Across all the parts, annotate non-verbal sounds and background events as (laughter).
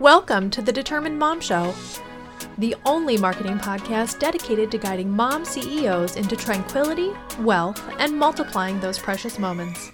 Welcome to the Determined Mom Show, the only marketing podcast dedicated to guiding mom CEOs into tranquility, wealth, and multiplying those precious moments.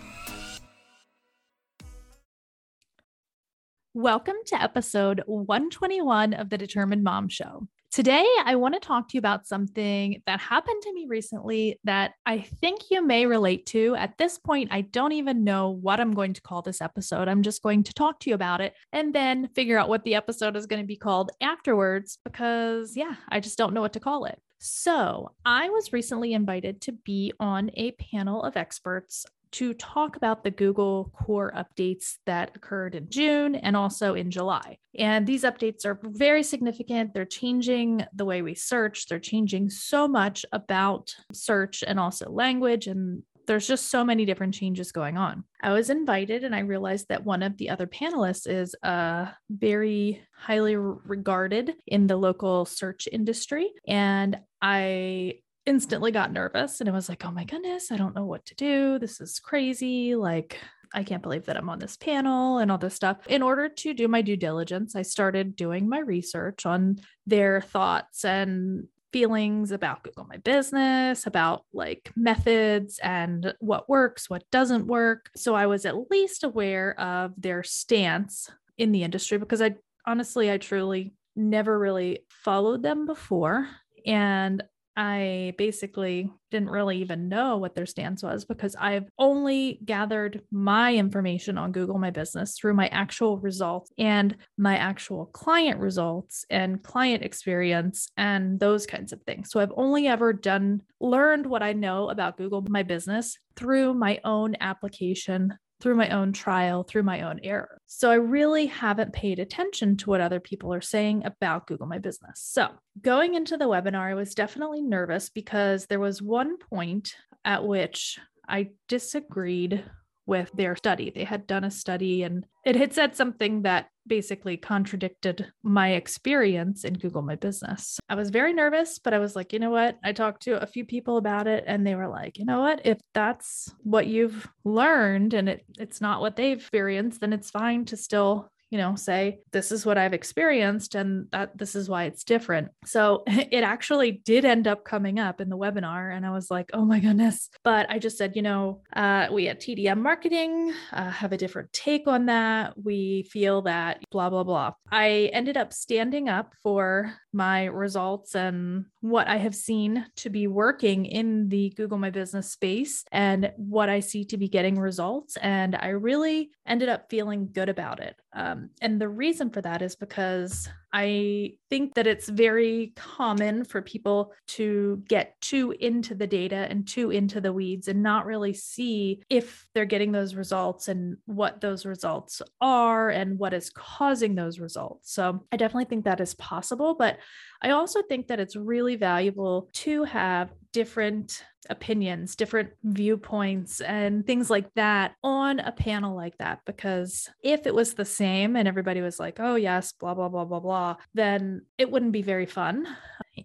Welcome to episode 121 of the Determined Mom Show. Today, I want to talk to you about something that happened to me recently that I think you may relate to. At this point, I don't even know what I'm going to call this episode. I'm just going to talk to you about it and then figure out what the episode is going to be called afterwards because, yeah, I just don't know what to call it. So, I was recently invited to be on a panel of experts to talk about the Google core updates that occurred in June and also in July. And these updates are very significant. They're changing the way we search, they're changing so much about search and also language. And there's just so many different changes going on. I was invited and I realized that one of the other panelists is uh, very highly regarded in the local search industry. And I instantly got nervous and it was like, oh my goodness, I don't know what to do. This is crazy. Like, I can't believe that I'm on this panel and all this stuff. In order to do my due diligence, I started doing my research on their thoughts and feelings about Google My Business, about like methods and what works, what doesn't work. So I was at least aware of their stance in the industry because I honestly, I truly never really followed them before. And I basically didn't really even know what their stance was because I've only gathered my information on Google My Business through my actual results and my actual client results and client experience and those kinds of things. So I've only ever done learned what I know about Google My Business through my own application through my own trial, through my own error. So I really haven't paid attention to what other people are saying about Google My Business. So going into the webinar, I was definitely nervous because there was one point at which I disagreed with their study. They had done a study and it had said something that basically contradicted my experience in Google My Business. I was very nervous, but I was like, you know what? I talked to a few people about it and they were like, you know what? If that's what you've learned and it, it's not what they've experienced, then it's fine to still you know, say, this is what I've experienced and that this is why it's different. So (laughs) it actually did end up coming up in the webinar. And I was like, oh my goodness. But I just said, you know, uh, we at TDM Marketing uh, have a different take on that. We feel that blah, blah, blah. I ended up standing up for my results and what I have seen to be working in the Google My Business space and what I see to be getting results. And I really ended up feeling good about it. Um, and the reason for that is because I think that it's very common for people to get too into the data and too into the weeds and not really see if they're getting those results and what those results are and what is causing those results. So I definitely think that is possible, but I also think that it's really valuable to have different opinions, different viewpoints, and things like that on a panel like that. Because if it was the same and everybody was like, oh, yes, blah, blah, blah, blah, blah, then it wouldn't be very fun.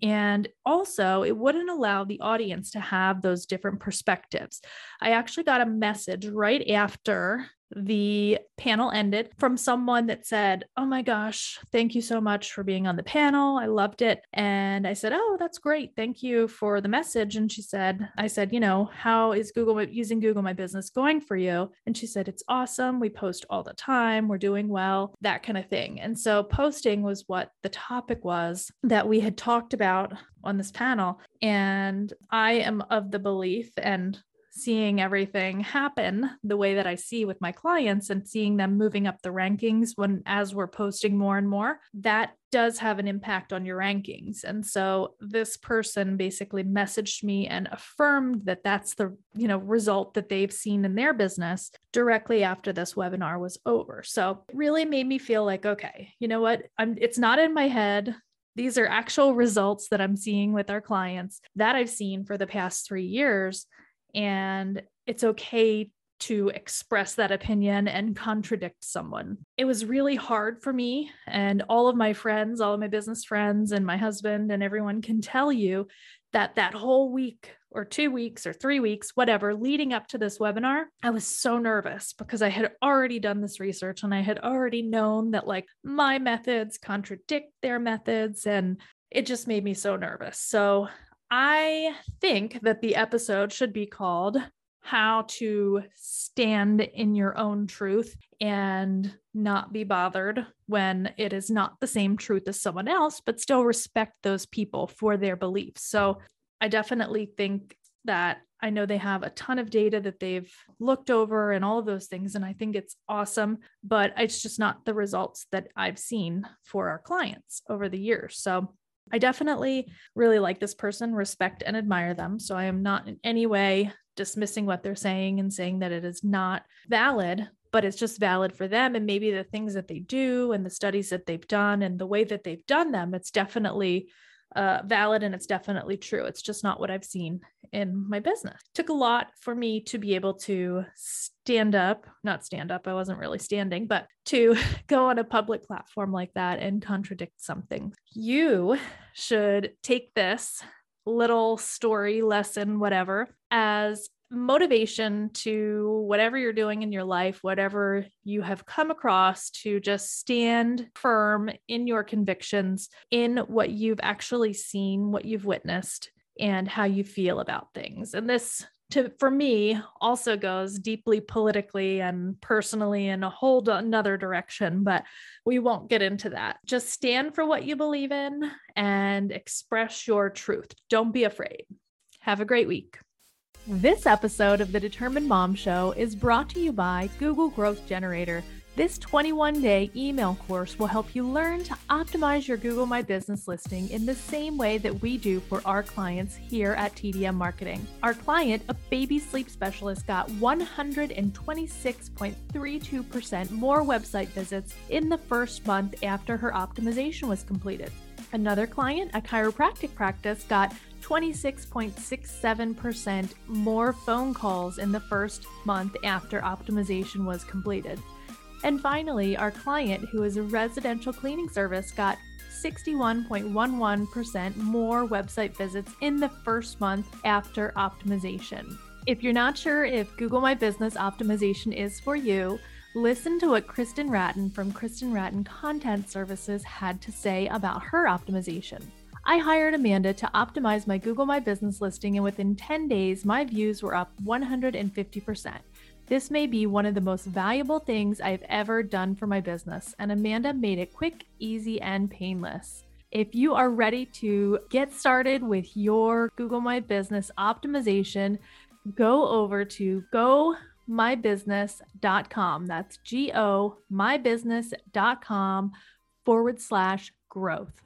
And also, it wouldn't allow the audience to have those different perspectives. I actually got a message right after the panel ended from someone that said, Oh my gosh, thank you so much for being on the panel. I loved it. And I said, Oh, that's great. Thank you for the message. And she said, I said, You know, how is Google using Google My Business going for you? And she said, It's awesome. We post all the time. We're doing well, that kind of thing. And so posting was what the topic was that we had talked about on this panel. And I am of the belief, and seeing everything happen the way that I see with my clients and seeing them moving up the rankings when as we're posting more and more, that does have an impact on your rankings. And so this person basically messaged me and affirmed that that's the, you know, result that they've seen in their business directly after this webinar was over. So it really made me feel like okay, you know what? I'm it's not in my head. These are actual results that I'm seeing with our clients that I've seen for the past 3 years and it's okay to express that opinion and contradict someone. It was really hard for me, and all of my friends, all of my business friends, and my husband, and everyone can tell you that that whole week or two weeks or three weeks, whatever, leading up to this webinar, I was so nervous because I had already done this research and I had already known that like my methods contradict their methods. And it just made me so nervous. So I think that the episode should be called How to Stand in Your Own Truth and Not Be Bothered when it is not the same truth as someone else, but still respect those people for their beliefs. So I definitely think that I know they have a ton of data that they've looked over and all of those things. And I think it's awesome, but it's just not the results that I've seen for our clients over the years. So I definitely really like this person, respect and admire them. So I am not in any way dismissing what they're saying and saying that it is not valid, but it's just valid for them. And maybe the things that they do and the studies that they've done and the way that they've done them, it's definitely uh, valid and it's definitely true. It's just not what I've seen in my business. It took a lot for me to be able to stand up, not stand up, I wasn't really standing, but to (laughs) go on a public platform like that and contradict something. You should take this little story, lesson, whatever, as motivation to whatever you're doing in your life, whatever you have come across, to just stand firm in your convictions, in what you've actually seen, what you've witnessed, and how you feel about things. And this to for me also goes deeply politically and personally in a whole another direction but we won't get into that. Just stand for what you believe in and express your truth. Don't be afraid. Have a great week this episode of the Determined Mom Show is brought to you by Google Growth Generator. This 21 day email course will help you learn to optimize your Google My Business listing in the same way that we do for our clients here at TDM Marketing. Our client, a baby sleep specialist, got 126.32% more website visits in the first month after her optimization was completed. Another client, a chiropractic practice, got 26.67% more phone calls in the first month after optimization was completed. And finally, our client, who is a residential cleaning service, got 61.11% more website visits in the first month after optimization. If you're not sure if Google My Business optimization is for you, Listen to what Kristen Ratton from Kristen Ratton Content Services had to say about her optimization. I hired Amanda to optimize my Google My Business listing, and within 10 days, my views were up 150%. This may be one of the most valuable things I've ever done for my business, and Amanda made it quick, easy, and painless. If you are ready to get started with your Google My Business optimization, go over to go mybusiness.com. That's G O mybusiness.com forward slash growth.